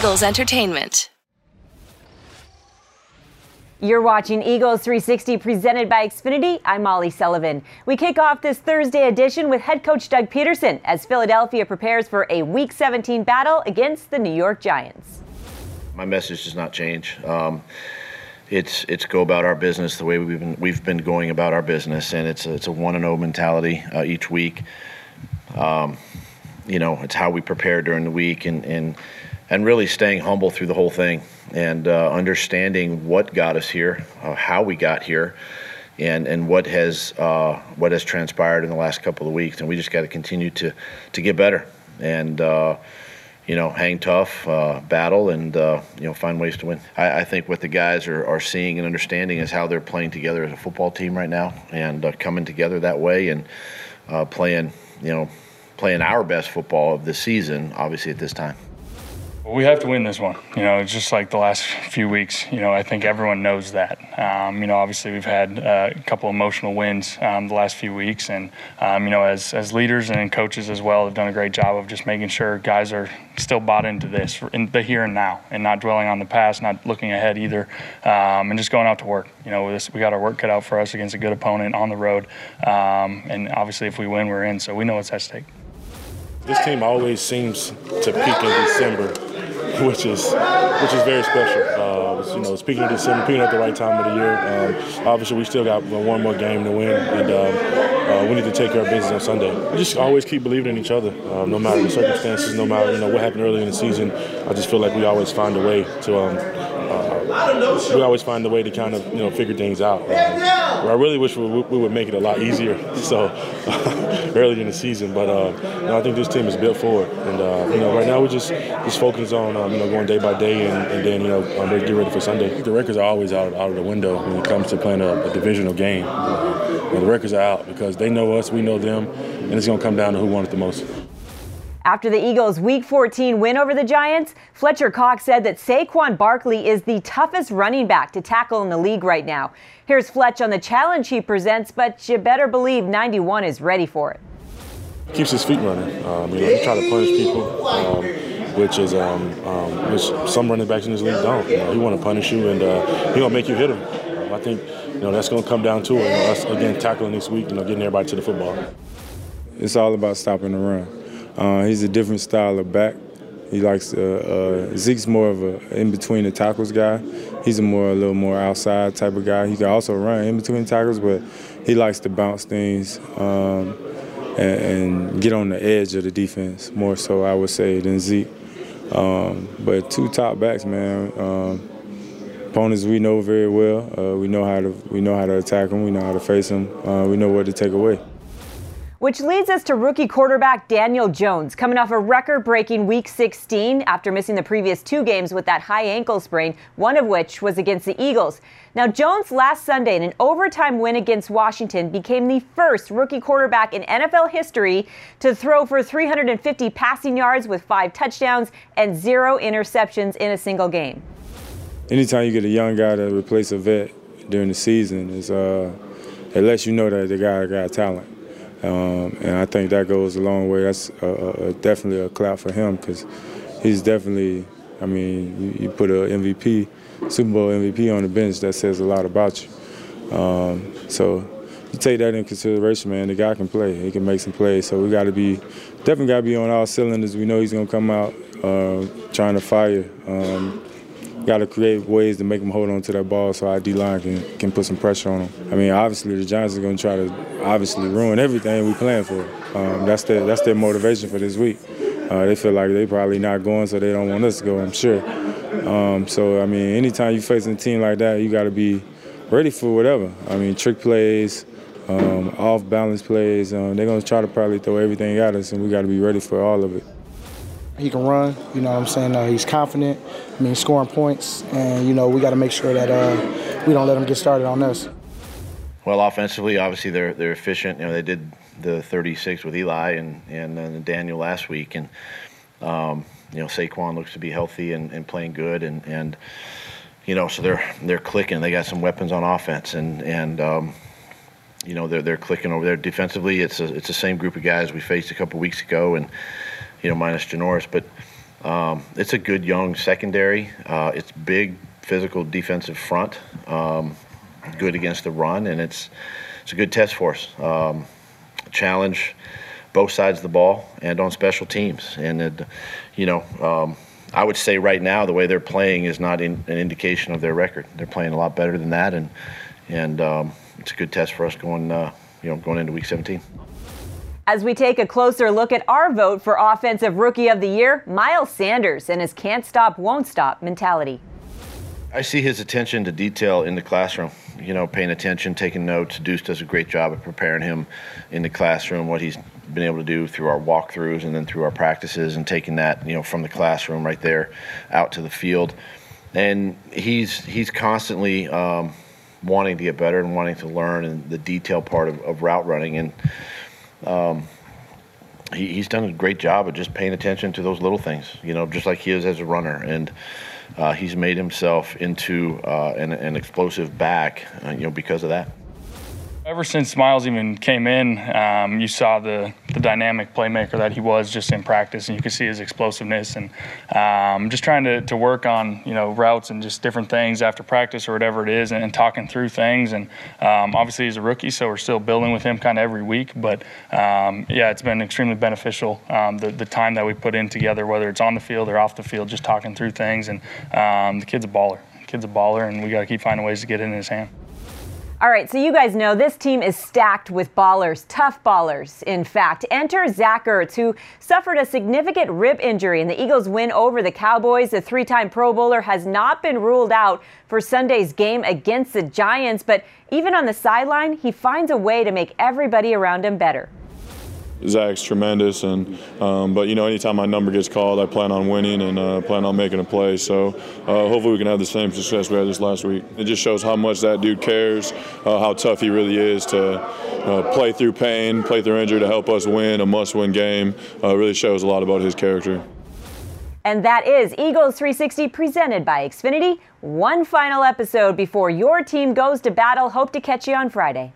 Eagles Entertainment. You're watching Eagles 360 presented by Xfinity. I'm Molly Sullivan. We kick off this Thursday edition with head coach Doug Pederson as Philadelphia prepares for a Week 17 battle against the New York Giants. My message does not change. Um, it's it's go about our business the way we've been we've been going about our business, and it's a, it's a one and zero mentality uh, each week. Um, you know, it's how we prepare during the week, and and and really staying humble through the whole thing and uh, understanding what got us here, uh, how we got here, and and what has uh, what has transpired in the last couple of weeks. And we just got to continue to to get better and uh, you know hang tough, uh, battle, and uh, you know find ways to win. I, I, think what the guys are, are seeing and understanding is how they're playing together as a football team right now and coming together that way and playing you know playing our best football of the season. Obviously at this time. We have to win this one. You know, it's just like the last few weeks. You know, I think everyone knows that. Um, you know, obviously we've had uh, a couple emotional wins um, the last few weeks, and um, you know, as as leaders and coaches as well, have done a great job of just making sure guys are still bought into this, in the here and now, and not dwelling on the past, not looking ahead either, um, and just going out to work. You know, this, we got our work cut out for us against a good opponent on the road, um, and obviously if we win, we're in. So we know what's at stake. This team always seems to peak in December which is which is very special. Uh, you know, speaking of December, peaking at the right time of the year. Um, obviously, we still got one more game to win, and um, uh, we need to take care of business on Sunday. We just always keep believing in each other, uh, no matter the circumstances, no matter you know what happened early in the season. I just feel like we always find a way to. Um, we always find a way to kind of you know figure things out. Uh, I really wish we, we, would make it a lot easier. So early in the season, but uh, you know, I think this team is built for it, and uh, you know right now we just just focus on um, you know going day by day, and, and then you know um, get ready for Sunday. The records are always out out of the window when it comes to playing a, a divisional game. You know, the records are out because they know us, we know them, and it's going to come down to who won it the most. After the Eagles' Week 14 win over the Giants, Fletcher Cox said that Saquon Barkley is the toughest running back to tackle in the league right now. Here's Fletch on the challenge he presents, but you better believe 91 is ready for it. Keeps his feet running. Um, you know, he try to punish people, um, which is um, um, which some running backs in this league don't. You know, he want to punish you, and uh, he gonna make you hit him. Um, I think you know that's gonna come down to it. You know, us again tackling this week. You know, getting everybody to the football. It's all about stopping the run. Uh, he's a different style of back. He likes uh, uh, Zeke's more of a in between the tackles guy. He's a more a little more outside type of guy. He can also run in between the tackles, but he likes to bounce things um, and, and, get on the edge of the defense more so I would say than Zeke. Um, but two top backs, man. Um, opponents we know very well. Uh, we know how to we know how to attack them. We know how to face them. Uh, we know what to take away. Which leads us to rookie quarterback Daniel Jones, coming off a record breaking week 16 after missing the previous two games with that high ankle sprain, one of which was against the Eagles. Now, Jones last Sunday in an overtime win against Washington became the first rookie quarterback in NFL history to throw for 350 passing yards with five touchdowns and zero interceptions in a single game. Anytime you get a young guy to replace a vet during the season, uh, it lets you know that the guy got talent. Um, and I think that goes a long way. That's a, a, definitely a clap for him because he's definitely, I mean, you, you put an MVP, Super Bowl MVP on the bench, that says a lot about you. Um, so you take that in consideration, man. The guy can play. He can make some plays. So we got to be, definitely got to be on all cylinders. We know he's going to come out uh, trying to fire. Um, got to create ways to make them hold on to that ball so our D line can, can put some pressure on them. I mean, obviously the Giants are going to try to obviously ruin everything we plan for. Um, that's their that's their motivation for this week. Uh, they feel like they're probably not going, so they don't want us to go. I'm sure. Um, so I mean, anytime you face a team like that, you got to be ready for whatever. I mean, trick plays. Um, off balance plays. Um, they're going to try to probably throw everything at us, and we got to be ready for all of it. He can run, you know what I'm saying? Uh, he's confident, I mean, scoring points, and, you know, we got to make sure that uh, we don't let him get started on us. Well, offensively, obviously, they're, they're efficient. You know, they did the 36 with Eli and, and then Daniel last week. And, um, you know, Saquon looks to be healthy and, and playing good. And, and, you know, so they're they're clicking. They got some weapons on offense, and and um, you know they're they're clicking over there defensively. It's a, it's the same group of guys we faced a couple weeks ago, and you know, minus Janoris. But Um, it's a good young secondary. Uh, it's big physical defensive front. Um, good against the run, and it's it's a good test for us. Um, challenge both sides of the ball and on special teams. And it, you know, um, I would say right now the way they're playing is not in, an indication of their record. They're playing a lot better than that, and and um, it's a good test for us going uh, you know going into Week 17. As we take a closer look at our vote for Offensive Rookie of the Year, Miles Sanders and his can't stop, won't stop mentality. I see his attention to detail in the classroom. You know, paying attention, taking notes. Duce does a great job of preparing him in the classroom, what he's been able to do through our walkthroughs and then through our practices, and taking that, you know, from the classroom right there out to the field. And he's he's constantly um, wanting to get better and wanting to learn and the detail part of, of route running. And um, he, he's done a great job of just paying attention to those little things, you know, just like he is as a runner. And uh, he's made himself into uh, an, an, explosive back, uh, you know, because of that. Ever since Miles even came in, um, you saw the, the dynamic playmaker that he was just in practice, and you could see his explosiveness. And um, just trying to, to work on you know routes and just different things after practice or whatever it is, and, and talking through things. And um, obviously he's a rookie, so we're still building with him kind of every week. But um, yeah, it's been extremely beneficial um, the the time that we put in together, whether it's on the field or off the field, just talking through things. And um, the kid's a baller. The kid's a baller, and we got to keep finding ways to get it in his hand. All right, so you guys know this team is stacked with ballers, tough ballers. In fact, enter Zach Ertz, who suffered a significant rib injury in the Eagles' win over the Cowboys. The three time Pro Bowler has not been ruled out for Sunday's game against the Giants, but even on the sideline, he finds a way to make everybody around him better. Zach's tremendous, and um, but you know, anytime my number gets called, I plan on winning and uh, plan on making a play. So uh, hopefully, we can have the same success we had this last week. It just shows how much that dude cares, uh, how tough he really is to uh, play through pain, play through injury to help us win a must-win game. Uh, really shows a lot about his character. And that is Eagles 360 presented by Xfinity. One final episode before your team goes to battle. Hope to catch you on Friday.